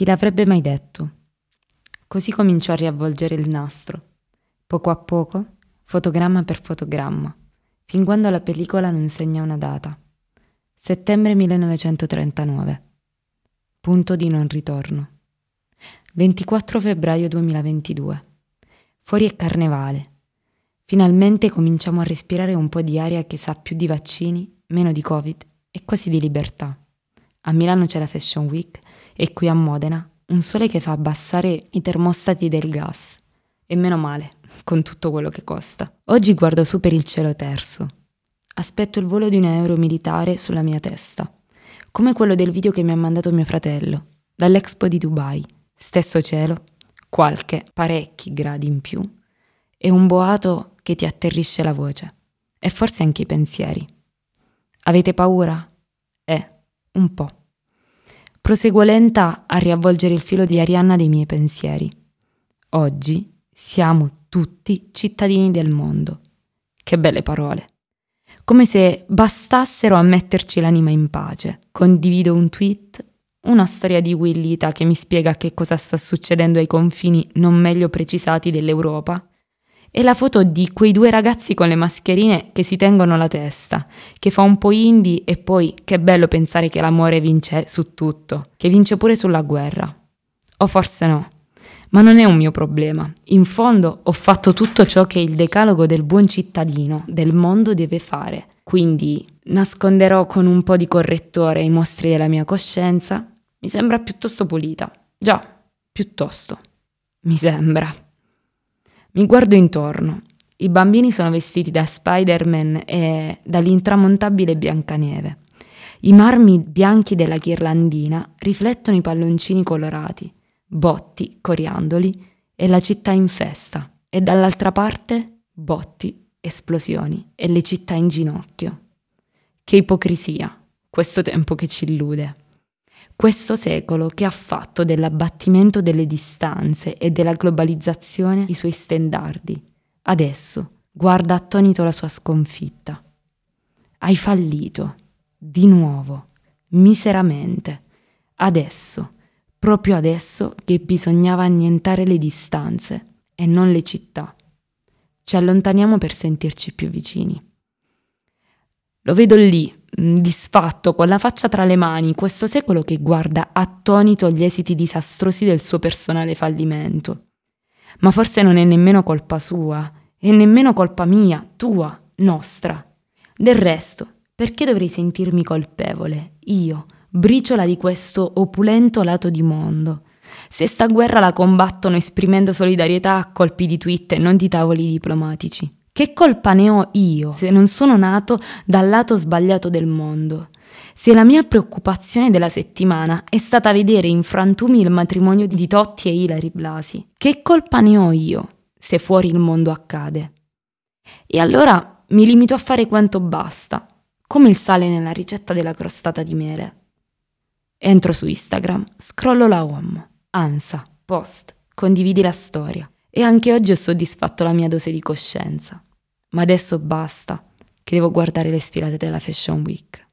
Chi l'avrebbe mai detto? Così cominciò a riavvolgere il nastro. Poco a poco, fotogramma per fotogramma, fin quando la pellicola non segna una data. Settembre 1939. Punto di non ritorno. 24 febbraio 2022. Fuori è carnevale. Finalmente cominciamo a respirare un po' di aria che sa più di vaccini, meno di Covid e quasi di libertà. A Milano c'è la Fashion Week e qui a Modena un sole che fa abbassare i termostati del gas. E meno male, con tutto quello che costa. Oggi guardo su per il cielo terzo. Aspetto il volo di un aereo militare sulla mia testa, come quello del video che mi ha mandato mio fratello, dall'Expo di Dubai. Stesso cielo, qualche, parecchi gradi in più, e un boato che ti atterrisce la voce, e forse anche i pensieri. Avete paura? Eh, un po'. Proseguo lenta a riavvolgere il filo di Arianna dei miei pensieri. Oggi siamo tutti cittadini del mondo. Che belle parole. Come se bastassero a metterci l'anima in pace. Condivido un tweet, una storia di Willita che mi spiega che cosa sta succedendo ai confini non meglio precisati dell'Europa e la foto di quei due ragazzi con le mascherine che si tengono la testa, che fa un po' indie e poi che bello pensare che l'amore vince su tutto, che vince pure sulla guerra. O forse no. Ma non è un mio problema. In fondo ho fatto tutto ciò che il decalogo del buon cittadino del mondo deve fare. Quindi nasconderò con un po' di correttore i mostri della mia coscienza. Mi sembra piuttosto pulita. Già, piuttosto. Mi sembra. Mi guardo intorno. I bambini sono vestiti da Spider-Man e dall'intramontabile Biancaneve. I marmi bianchi della ghirlandina riflettono i palloncini colorati, botti, coriandoli e la città in festa. E dall'altra parte botti, esplosioni e le città in ginocchio. Che ipocrisia, questo tempo che ci illude questo secolo che ha fatto dell'abbattimento delle distanze e della globalizzazione i suoi stendardi. Adesso guarda attonito la sua sconfitta. Hai fallito, di nuovo, miseramente. Adesso, proprio adesso che bisognava annientare le distanze e non le città. Ci allontaniamo per sentirci più vicini. Lo vedo lì, disfatto, con la faccia tra le mani, questo secolo che guarda attonito gli esiti disastrosi del suo personale fallimento. Ma forse non è nemmeno colpa sua, e nemmeno colpa mia, tua, nostra. Del resto, perché dovrei sentirmi colpevole, io, briciola di questo opulento lato di mondo? Se sta guerra la combattono esprimendo solidarietà a colpi di tweet e non di tavoli diplomatici. Che colpa ne ho io se non sono nato dal lato sbagliato del mondo? Se la mia preoccupazione della settimana è stata vedere in frantumi il matrimonio di Totti e Ilari Blasi, che colpa ne ho io se fuori il mondo accade? E allora mi limito a fare quanto basta, come il sale nella ricetta della crostata di mele. Entro su Instagram, scrollo la home, ansa, post, condividi la storia. E anche oggi ho soddisfatto la mia dose di coscienza. Ma adesso basta, che devo guardare le sfilate della Fashion Week.